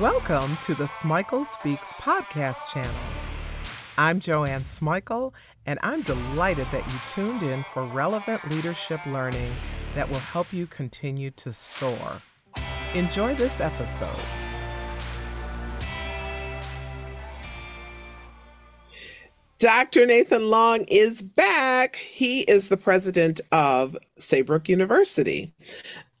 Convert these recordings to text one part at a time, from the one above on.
Welcome to the Smikle Speaks podcast channel. I'm Joanne Smikle, and I'm delighted that you tuned in for relevant leadership learning that will help you continue to soar. Enjoy this episode. Dr. Nathan Long is back. He is the president of Saybrook University,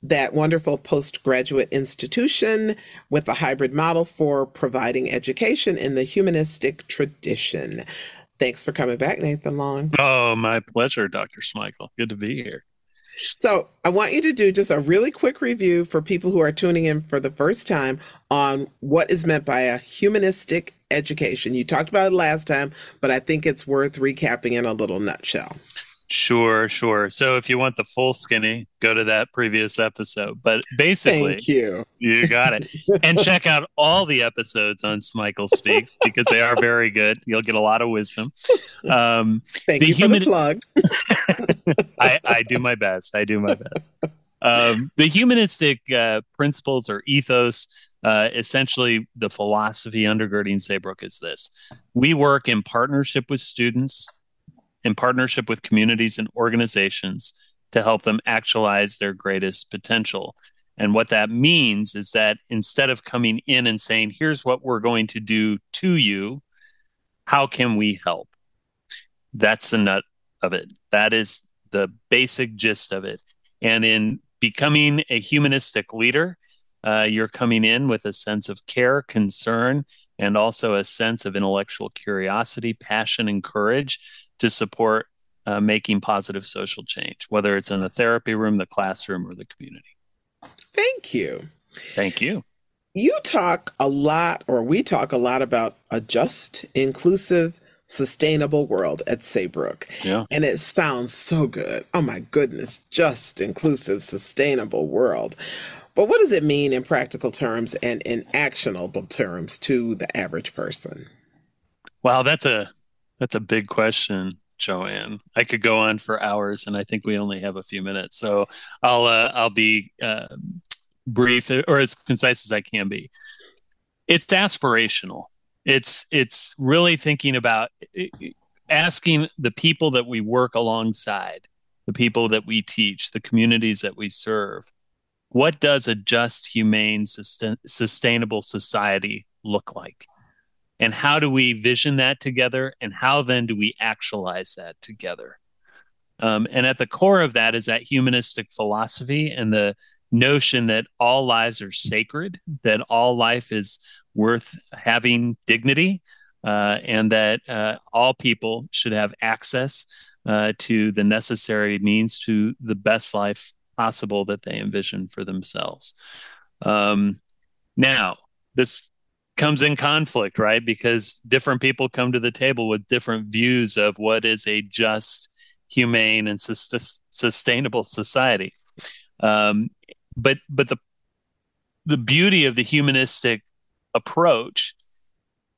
that wonderful postgraduate institution with a hybrid model for providing education in the humanistic tradition. Thanks for coming back, Nathan Long. Oh, my pleasure, Dr. Smikle. Good to be here. So, I want you to do just a really quick review for people who are tuning in for the first time on what is meant by a humanistic education. You talked about it last time, but I think it's worth recapping in a little nutshell. Sure, sure. So if you want the full skinny, go to that previous episode. But basically, thank you. You got it. and check out all the episodes on Smikle Speaks because they are very good. You'll get a lot of wisdom. Um, thank you human- for the plug. I, I do my best. I do my best. Um, the humanistic uh, principles or ethos, uh, essentially, the philosophy undergirding Saybrook is this: we work in partnership with students in partnership with communities and organizations to help them actualize their greatest potential. And what that means is that instead of coming in and saying, here's what we're going to do to you, how can we help? That's the nut of it. That is the basic gist of it. And in becoming a humanistic leader, uh, you're coming in with a sense of care, concern, and also a sense of intellectual curiosity, passion, and courage to support uh, making positive social change, whether it's in the therapy room, the classroom, or the community. Thank you. Thank you. You talk a lot, or we talk a lot about a just, inclusive, sustainable world at Saybrook. Yeah. And it sounds so good. Oh my goodness, just, inclusive, sustainable world. But what does it mean in practical terms and in actionable terms to the average person? Wow, that's a that's a big question, Joanne. I could go on for hours, and I think we only have a few minutes, so I'll uh, I'll be uh, brief or as concise as I can be. It's aspirational. It's it's really thinking about asking the people that we work alongside, the people that we teach, the communities that we serve, what does a just, humane, sustain, sustainable society look like? And how do we vision that together? And how then do we actualize that together? Um, and at the core of that is that humanistic philosophy and the notion that all lives are sacred, that all life is worth having dignity, uh, and that uh, all people should have access uh, to the necessary means to the best life possible that they envision for themselves. Um, now, this comes in conflict, right? Because different people come to the table with different views of what is a just, humane, and sus- sustainable society. Um, but but the the beauty of the humanistic approach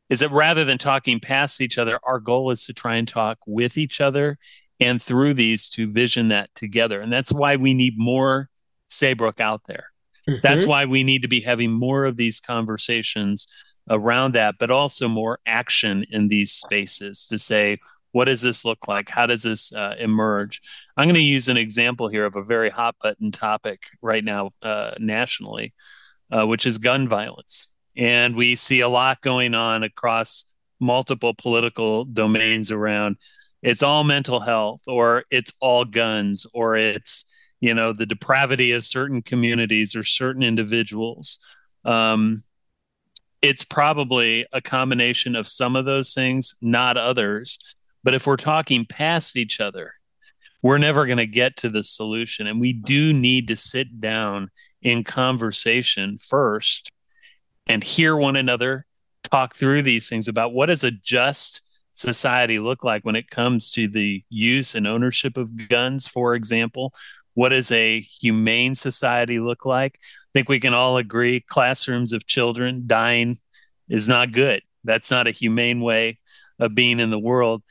is that rather than talking past each other, our goal is to try and talk with each other and through these to vision that together. And that's why we need more Saybrook out there. Mm-hmm. That's why we need to be having more of these conversations around that, but also more action in these spaces to say, what does this look like? How does this uh, emerge? I'm going to use an example here of a very hot button topic right now uh, nationally, uh, which is gun violence. And we see a lot going on across multiple political domains around it's all mental health or it's all guns or it's you know the depravity of certain communities or certain individuals um, it's probably a combination of some of those things not others but if we're talking past each other we're never going to get to the solution and we do need to sit down in conversation first and hear one another talk through these things about what does a just society look like when it comes to the use and ownership of guns, for example? What does a humane society look like? I think we can all agree classrooms of children dying is not good. That's not a humane way of being in the world.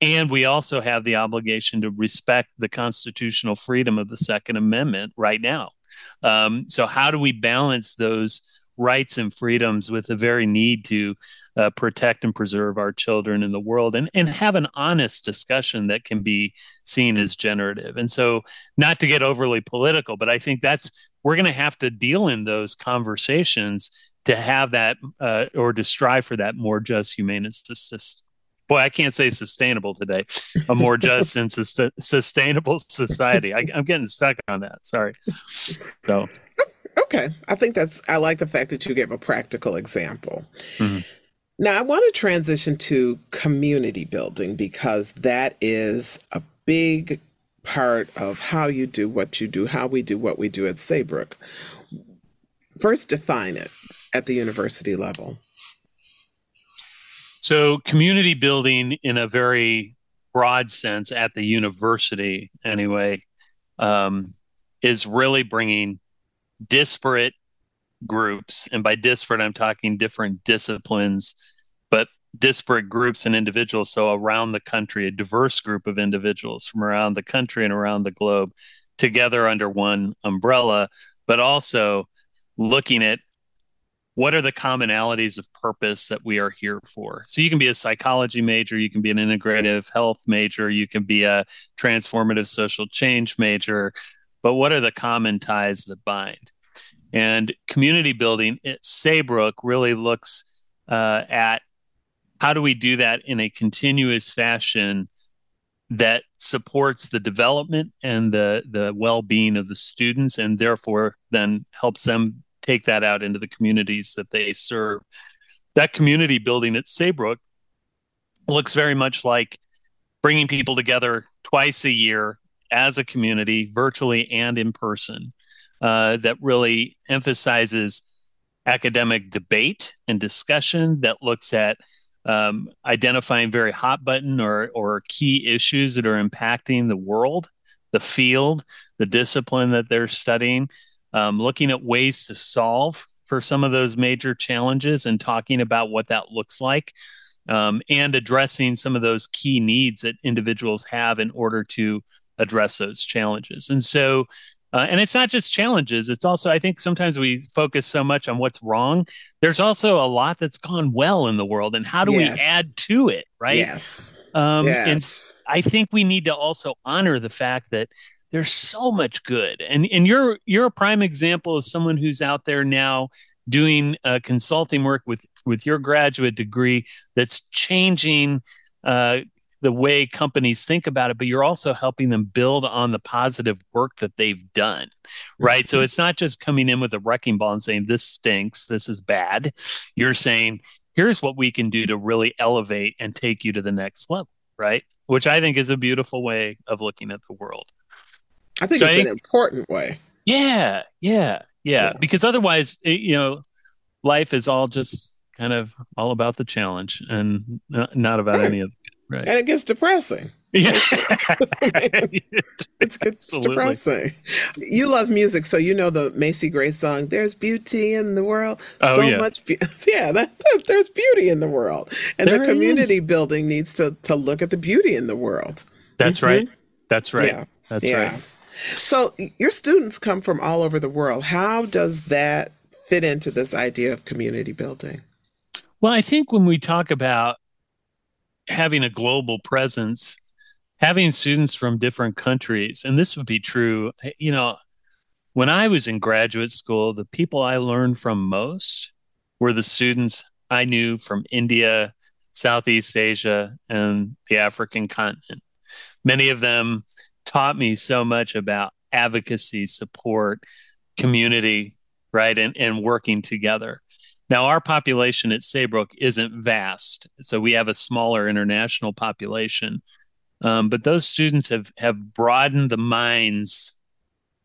And we also have the obligation to respect the constitutional freedom of the Second Amendment right now. Um, so, how do we balance those rights and freedoms with the very need to uh, protect and preserve our children in the world and, and have an honest discussion that can be seen as generative. And so, not to get overly political, but I think that's we're going to have to deal in those conversations to have that uh, or to strive for that more just, humane, and boy, I can't say sustainable today, a more just and sus- sustainable society. I, am getting stuck on that. Sorry. So, okay. I think that's, I like the fact that you gave a practical example. Mm-hmm. Now, I want to transition to community building because that is a big part of how you do what you do, how we do what we do at Saybrook. First, define it at the university level. So, community building in a very broad sense at the university, anyway, um, is really bringing disparate groups. And by disparate, I'm talking different disciplines, but disparate groups and individuals. So, around the country, a diverse group of individuals from around the country and around the globe together under one umbrella, but also looking at what are the commonalities of purpose that we are here for so you can be a psychology major you can be an integrative health major you can be a transformative social change major but what are the common ties that bind and community building at saybrook really looks uh, at how do we do that in a continuous fashion that supports the development and the the well-being of the students and therefore then helps them take that out into the communities that they serve. That community building at Saybrook looks very much like bringing people together twice a year as a community, virtually and in person, uh, that really emphasizes academic debate and discussion that looks at um, identifying very hot button or, or key issues that are impacting the world, the field, the discipline that they're studying, um, looking at ways to solve for some of those major challenges and talking about what that looks like um, and addressing some of those key needs that individuals have in order to address those challenges. And so, uh, and it's not just challenges, it's also, I think sometimes we focus so much on what's wrong. There's also a lot that's gone well in the world, and how do yes. we add to it, right? Yes. Um, yes. And I think we need to also honor the fact that there's so much good and and you're you're a prime example of someone who's out there now doing uh, consulting work with with your graduate degree that's changing uh, the way companies think about it but you're also helping them build on the positive work that they've done right mm-hmm. so it's not just coming in with a wrecking ball and saying this stinks this is bad you're saying here's what we can do to really elevate and take you to the next level right which i think is a beautiful way of looking at the world I think so it's I think, an important way. Yeah, yeah, yeah, yeah. Because otherwise, it, you know, life is all just kind of all about the challenge and not, not about right. any of. Right. And it gets depressing. Yeah. it's gets depressing. You love music, so you know the Macy Gray song, There's Beauty in the World. Oh, so yeah. much be- yeah, that, that, there's beauty in the world. And there the community is. building needs to to look at the beauty in the world. That's mm-hmm. right. That's right. Yeah. That's yeah. right. So your students come from all over the world. How does that fit into this idea of community building? Well, I think when we talk about having a global presence, having students from different countries, and this would be true, eh, you know, when I was in graduate school, the people I learned from most were the students I knew from India, Southeast Asia, and the African continent. Many of them taught me so much about advocacy, support, community, right? And, and working together. Now, our population at Saybrook isn't vast, so we have a smaller international population. Um, but those students have have broadened the minds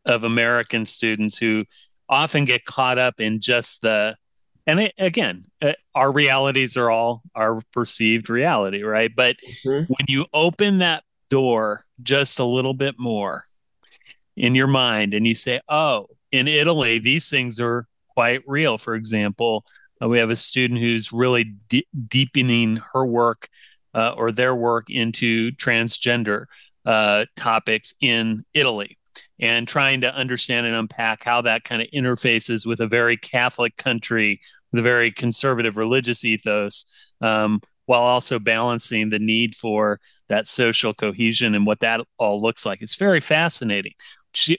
of American students who often get caught up in just the and it, again, uh, our realities are all our perceived reality, right? But mm-hmm. when you open that door just a little bit more in your mind and you say, oh, in Italy, these things are quite real. For example, uh, we have a student who's really de- deepening her work uh, or their work into transgender uh, topics in Italy. and trying to understand and unpack how that kind of interfaces with a very Catholic country, with a very conservative religious ethos, um, while also balancing the need for that social cohesion and what that all looks like. It's very fascinating.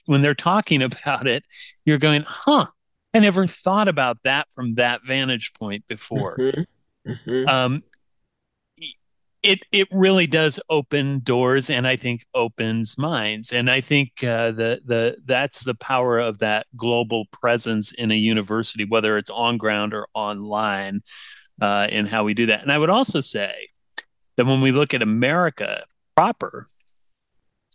When they're talking about it, you're going, huh, I never thought about that from that vantage point before. Mm-hmm. Mm-hmm. Um, it it really does open doors and i think opens minds and i think uh, the the that's the power of that global presence in a university whether it's on ground or online uh, in how we do that and i would also say that when we look at america proper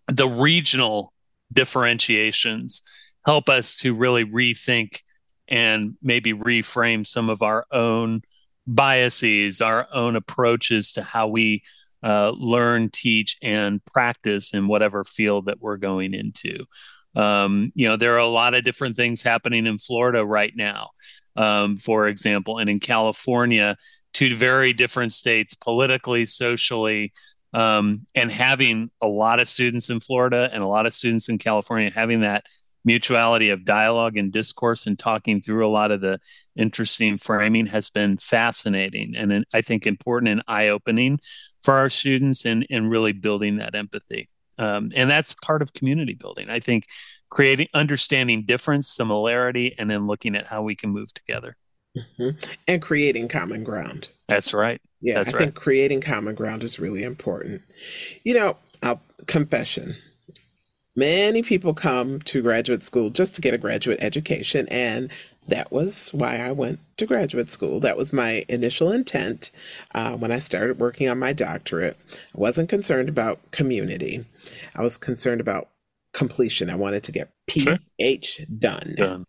the regional differentiations help us to really rethink and maybe reframe some of our own biases, our own approaches to how we uh, learn, teach, and practice in whatever field that we're going into. Um, you know, there are a lot of different things happening in Florida right now, um, for example, and in California, two very different states politically, socially, um, and having a lot of students in Florida and a lot of students in California having that mutuality of dialogue and discourse and talking through a lot of the interesting framing has been fascinating and I think important and eye opening for our students and, and really building that empathy. Um, and that's part of community building. I think creating, understanding difference, similarity, and then looking at how we can move together. Mm-hmm. And creating common ground. That's right. Yeah, that's I right. think creating common ground is really important. You know, I'll, confession Many people come to graduate school just to get a graduate education, and that was why I went to graduate school. That was my initial intent uh, when I started working on my doctorate. I wasn't concerned about community, I was concerned about completion. I wanted to get PH done. done.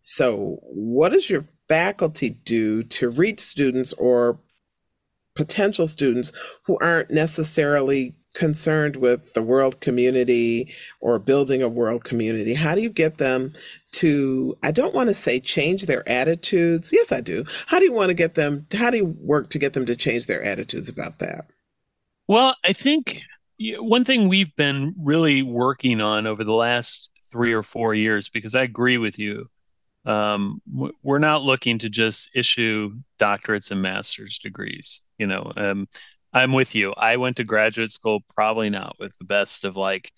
So, what does your faculty do to reach students or potential students who aren't necessarily concerned with the world community or building a world community? How do you get them to, I don't want to say change their attitudes. Yes, I do. How do you want to get them, how do you work to get them to change their attitudes about that? Well, I think one thing we've been really working on over the last three or four years, because I agree with you, um, we're not looking to just issue doctorates and master's degrees. You know, um, I'm with you. I went to graduate school probably not with the best of like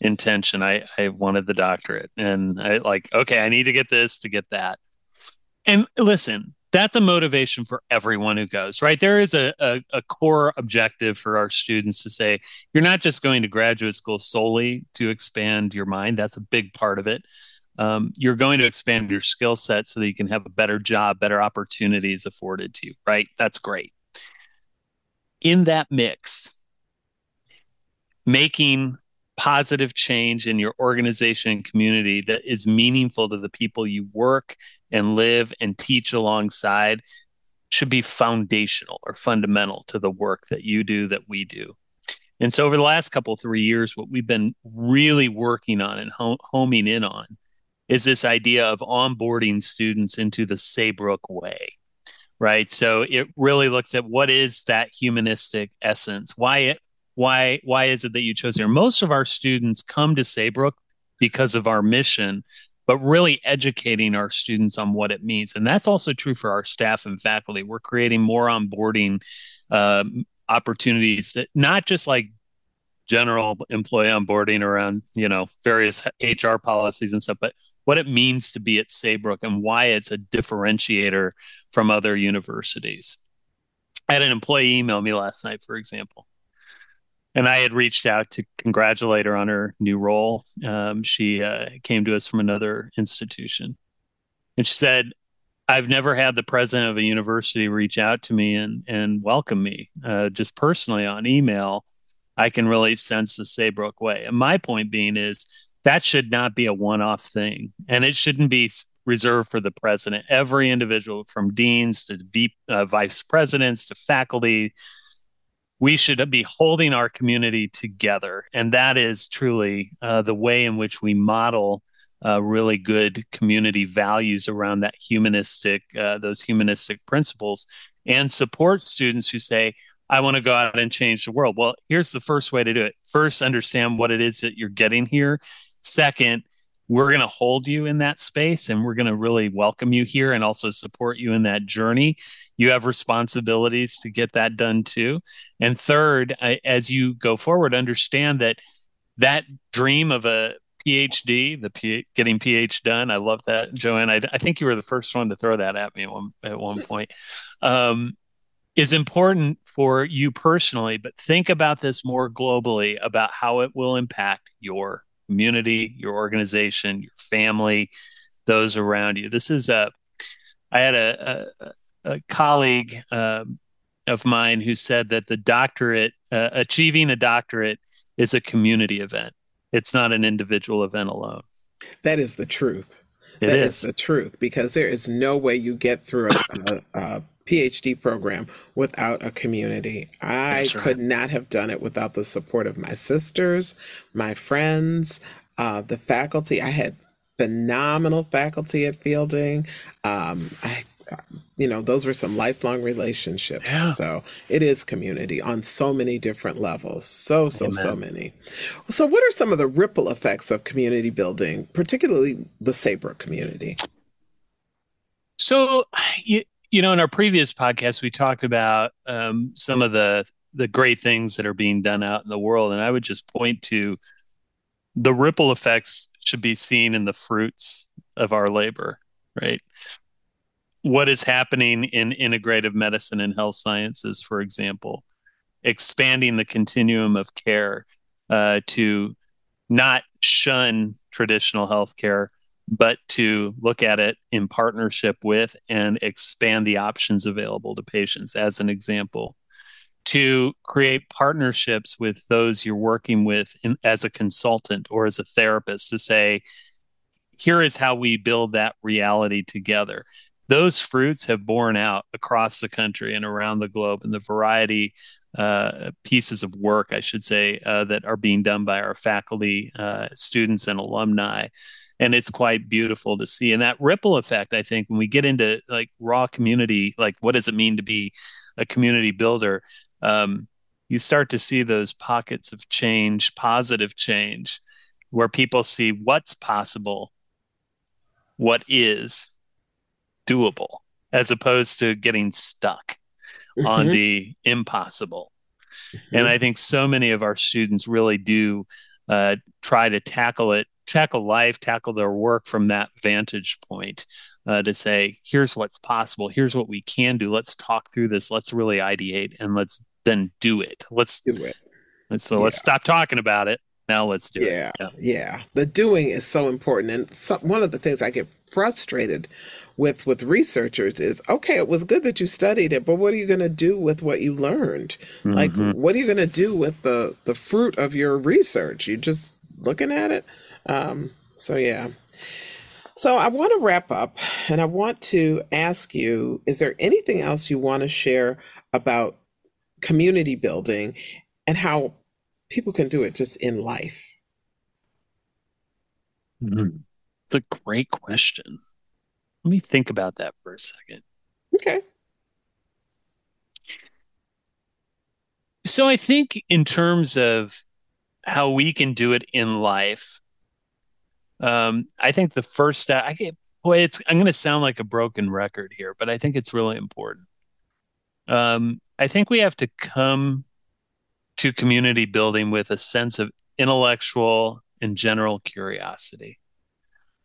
intention. I I wanted the doctorate and I like okay, I need to get this to get that. And listen, that's a motivation for everyone who goes, right? There is a, a, a, core objective for our students to say, you're not just going to graduate school solely to expand your mind. That's a big part of it. Um, you're going to expand your skill set so that you can have a better job, better opportunities afforded to you, right? That's great in that mix, making positive change in your organization and community that is meaningful to the people you work and live and teach alongside should be foundational or fundamental to the work that you do that we do. And so over the last couple three years what we've been really working on and homing in on is this idea of onboarding students into the Saybrook way right? So it really looks at what is that humanistic essence. Why it why why is it that you chose here? Most of our students come to Saybrook because of our mission, but really educating our students on what it means, and that's also true for our staff and faculty. We're creating more onboarding uh, opportunities that not just like general employee onboarding around you know various HR policies and stuff, but what it means to be at Saybrook and why it's a differentiator from other universities. I had an employee email me last night, for example, and I had reached out to congratulate her on her new role. Um, she uh, came to us from another institution, and she said, I've never had the president of a university reach out to me and and welcome me uh, just personally on email I can really sense the Saybrook way. And my point being is that should not be a one off thing. And it shouldn't be reserved for the president. Every individual, from deans to uh, vice presidents to faculty, we should be holding our community together. And that is truly uh, the way in which we model uh, really good community values around that humanistic, uh, those humanistic principles, and support students who say, I want to go out and change the world. Well, here's the first way to do it. First, understand what it is that you're getting here. Second, we're going to hold you in that space and we're going to really welcome you here and also support you in that journey. You have responsibilities to get that done too. And third, as you go forward, understand that that dream of a PhD, the P- getting PhD done. I love that, Joanne. I, I, think you were the first one to throw that at me at one, at one point. Um, is important for you personally, but think about this more globally about how it will impact your community, your organization, your family, those around you. This is a, I had a, a, a colleague uh, of mine who said that the doctorate, uh, achieving a doctorate, is a community event. It's not an individual event alone. That is the truth. It that is. is. the truth because there is no way you get through a, a, a PhD program without a community. I right. could not have done it without the support of my sisters, my friends, uh, the faculty. I had phenomenal faculty at Fielding. Um, I, you know, those were some lifelong relationships. Yeah. So it is community on so many different levels. So, so, Amen. so many. So, what are some of the ripple effects of community building, particularly the Saybrook community? So, you, you know, in our previous podcast, we talked about um, some of the the great things that are being done out in the world, and I would just point to the ripple effects should be seen in the fruits of our labor, right? What is happening in integrative medicine and health sciences, for example, expanding the continuum of care uh, to not shun traditional healthcare, but to look at it in partnership with and expand the options available to patients, as an example. To create partnerships with those you're working with in, as a consultant or as a therapist to say, here is how we build that reality together. Those fruits have borne out across the country and around the globe in the variety uh, pieces of work, I should say, uh, that are being done by our faculty, uh, students, and alumni and it's quite beautiful to see and that ripple effect i think when we get into like raw community like what does it mean to be a community builder um, you start to see those pockets of change positive change where people see what's possible what is doable as opposed to getting stuck mm-hmm. on the impossible mm-hmm. and i think so many of our students really do uh, try to tackle it tackle life, tackle their work from that vantage point uh, to say, here's what's possible, here's what we can do. Let's talk through this. Let's really ideate and let's then do it. Let's do it. so yeah. let's stop talking about it. Now let's do yeah, it. Yeah, yeah. The doing is so important, and so, one of the things I get frustrated with with researchers is okay it was good that you studied it but what are you going to do with what you learned mm-hmm. like what are you going to do with the the fruit of your research you just looking at it um, so yeah. So I want to wrap up and I want to ask you is there anything else you want to share about community building and how people can do it just in life? Mm-hmm. It's a great question. Let me think about that for a second. Okay. So I think in terms of how we can do it in life, um, I think the first step, I get, boy, it's, I'm going to sound like a broken record here, but I think it's really important. Um, I think we have to come to community building with a sense of intellectual and general curiosity.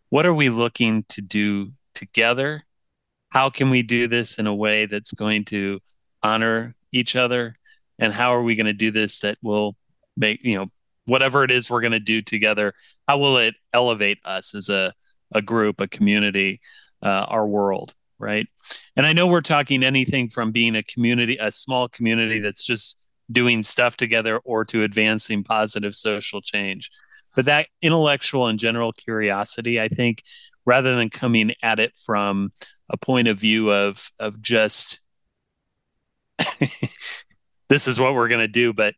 What are we looking to do together? How can we do this in a way that's going to honor each other? And how are we going to do this that will make, you know, whatever it is we're going to do together how will it elevate us as a, a group a community uh, our world right? And i know we're talking anything from being a community a small community that's just doing stuff together or to advancing positive social change. But that intellectual and general curiosity i think rather than coming at it from a point of view of of just this is what we're going to do but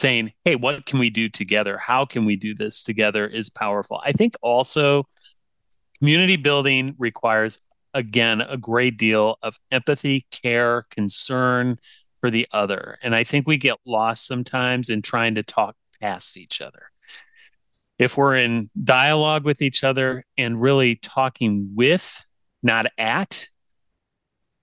saying, hey, what can we do together? How can we do this together is powerful. I think also community building requires, again, a great deal of empathy, care, concern for the other. And I think we get lost sometimes in trying to talk past each other. if we're in dialogue with each other and really talking with, not at,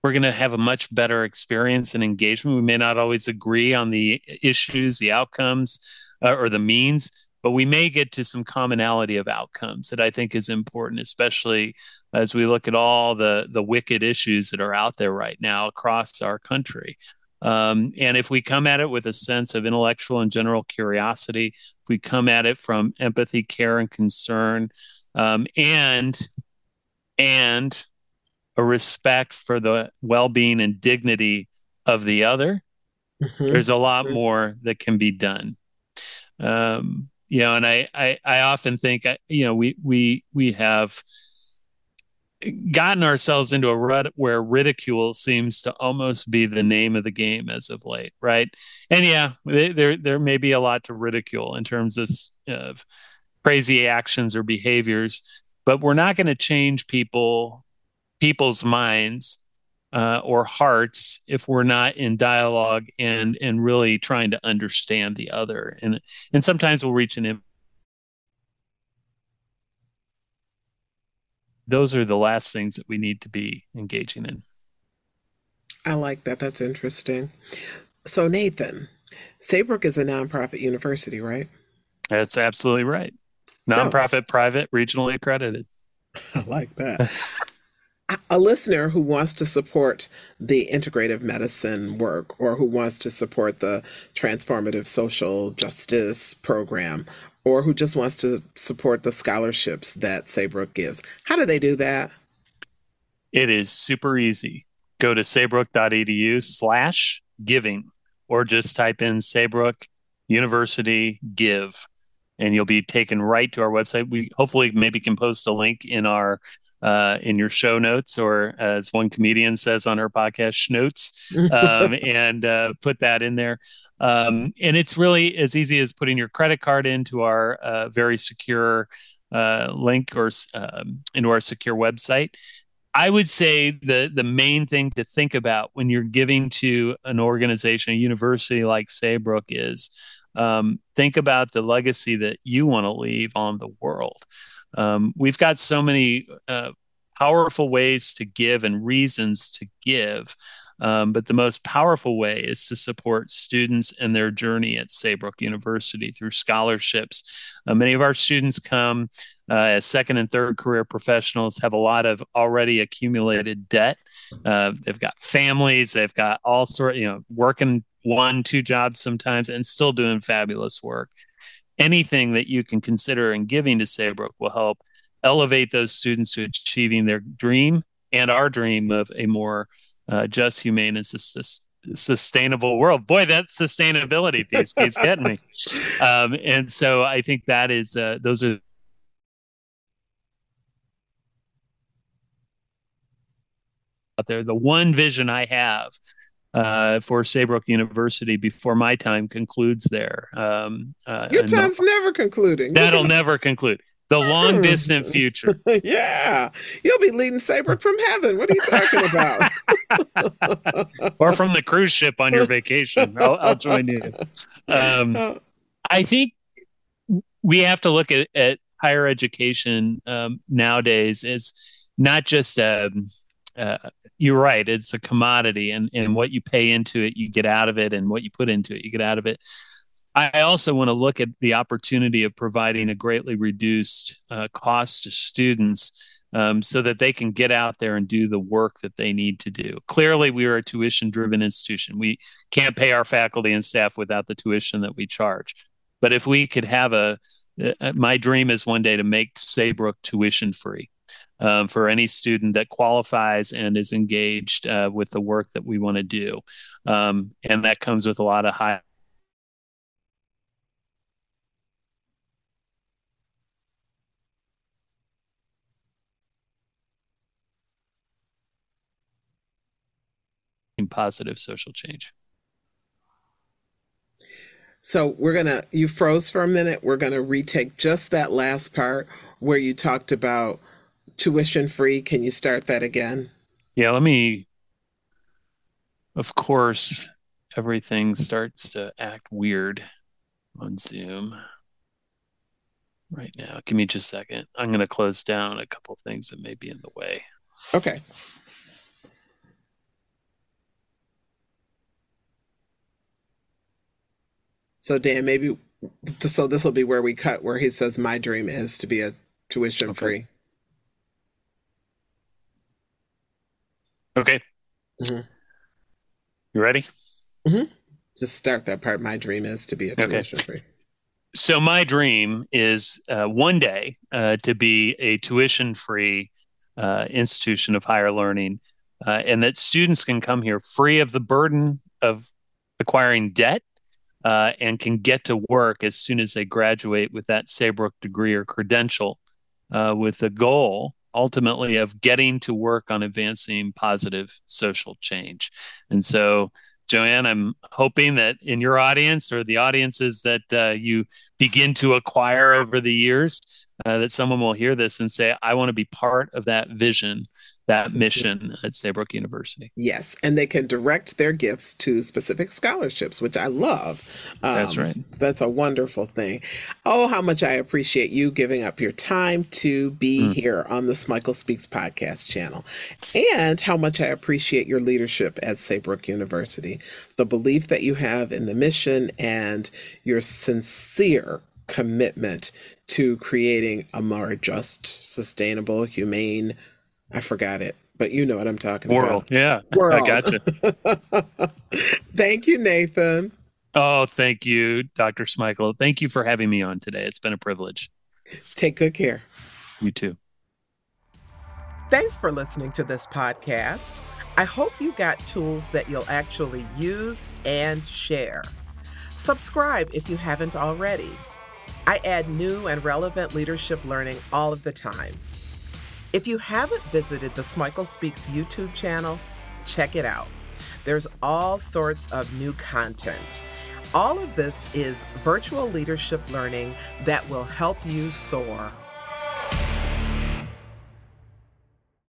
we're going to have a much better experience and engagement. We may not always agree on the issues, the outcomes, uh, or the means, but we may get to some commonality of outcomes that I think is important, especially as we look at all the the wicked issues that are out there right now across our country. Um, and if we come at it with a sense of intellectual and general curiosity, if we come at it from empathy, care, and concern, um, and and a respect for the well-being and dignity of the other, mm-hmm. there's a lot mm-hmm. more that can be done. Um, you know, and I, I, I often think, you know, we, we, we have gotten ourselves into a rut where ridicule seems to almost be the name of the game as of late, right? And yeah, there there may be a lot to ridicule in terms of, of crazy actions or behaviors, but we're not going to change people people's minds uh, or hearts if we're not in dialogue and and really trying to understand the other. And and sometimes we'll reach an those are the last things that we need to be engaging in. I like that. That's interesting. So, Nathan, Saybrook is a nonprofit university, right? That's absolutely right. Nonprofit, so, private, regionally accredited. I like that. a listener who wants to support the integrative medicine work or who wants to support the transformative social justice program or who just wants to support the scholarships that Saybrook gives. How do they do that? It is super easy. Go to saybrook.edu slash giving or just type in Saybrook University Give and you'll be taken right to our website. We hopefully maybe can post a link in our uh, in your show notes, or as one comedian says on our podcast, notes, um, and uh, put that in there. Um, and it's really as easy as putting your credit card into our uh, very secure uh, link or um, into our secure website. I would say the the main thing to think about when you're giving to an organization, a university like Saybrook, is um, think about the legacy that you want to leave on the world. Um, we've got so many uh, powerful ways to give and reasons to give. Um, but the most powerful way is to support students and their journey at Saybrook University through scholarships. Uh, many of our students come uh, as second and third career professionals, have a lot of already accumulated debt. Uh, they've got families, they've got all sort, you know, working one, two jobs sometimes, and still doing fabulous work. Anything that you can consider and giving to Saybrook will help elevate those students to achieving their dream and our dream of a more uh, just, humane, and sustainable world. Boy, that sustainability piece keeps getting me. Um, and so I think that is uh, those are out there. The one vision I have uh, for Saybrook University before my time concludes there. Um, uh, Your time's the, never concluding. That'll never conclude the long hmm. distant future. yeah. You'll be leading Saybrook from heaven. What are you talking about? or from the cruise ship on your vacation. I'll, I'll join you. Um, uh, I think we have to look at, at higher education um, nowadays as not just, um, uh, you're right, it's a commodity, and, and what you pay into it, you get out of it, and what you put into it, you get out of it. I also want to look at the opportunity of providing a greatly reduced uh, cost to students um, so that they can get out there and do the work that they need to do. Clearly, we are a tuition driven institution. We can't pay our faculty and staff without the tuition that we charge. But if we could have a, uh, my dream is one day to make Saybrook tuition free. Um, for any student that qualifies and is engaged uh, with the work that we want to do. Um, and that comes with a lot of high positive social change. So we're gonna you froze for a minute. We're gonna retake just that last part where you talked about tuition free. Can you start that again? Yeah, let me of course everything starts to act weird on Zoom. right now. Give me just a second. I'm going to close down a couple things that may be in the way. Okay. So Dan, maybe so this will be where we cut where he says my dream is to be a tuition free. Okay. Mm-hmm. You ready? Mm-hmm. Just start that part. My dream is to be a tuition free. So my dream is uh, one day uh, to be a tuition free uh, institution of higher learning, uh, and that students can come here free of the burden of acquiring debt uh, and can get to work as soon as they graduate with that Saybrook degree or credential, uh, with the goal ultimately of getting to work on advancing positive social change. And so, Joanne, I'm hoping that in your audience or the audiences that uh, you begin to acquire over the years, uh, that someone will hear this and say, I want to be part of that vision that mission at Saybrook University. Yes, and they can direct their gifts to specific scholarships, which I love. Um, that's right. That's a wonderful thing. Oh, how much I appreciate you giving up your time to be mm. here on the Smikle Speaks podcast channel, and how much I appreciate your leadership at Saybrook University, the belief that you have in the mission, and your sincere commitment to creating a more just, sustainable, humane, I forgot it, but you know what I'm talking World. about. Yeah. World. I got you. thank you, Nathan. Oh, thank you, Dr. Smikle. Thank you for having me on today. It's been a privilege. Take good care. You too. Thanks for listening to this podcast. I hope you got tools that you'll actually use and share. Subscribe if you haven't already. I add new and relevant leadership learning all of the time. If you haven't visited the Smikle Speaks YouTube channel, check it out. There's all sorts of new content. All of this is virtual leadership learning that will help you soar.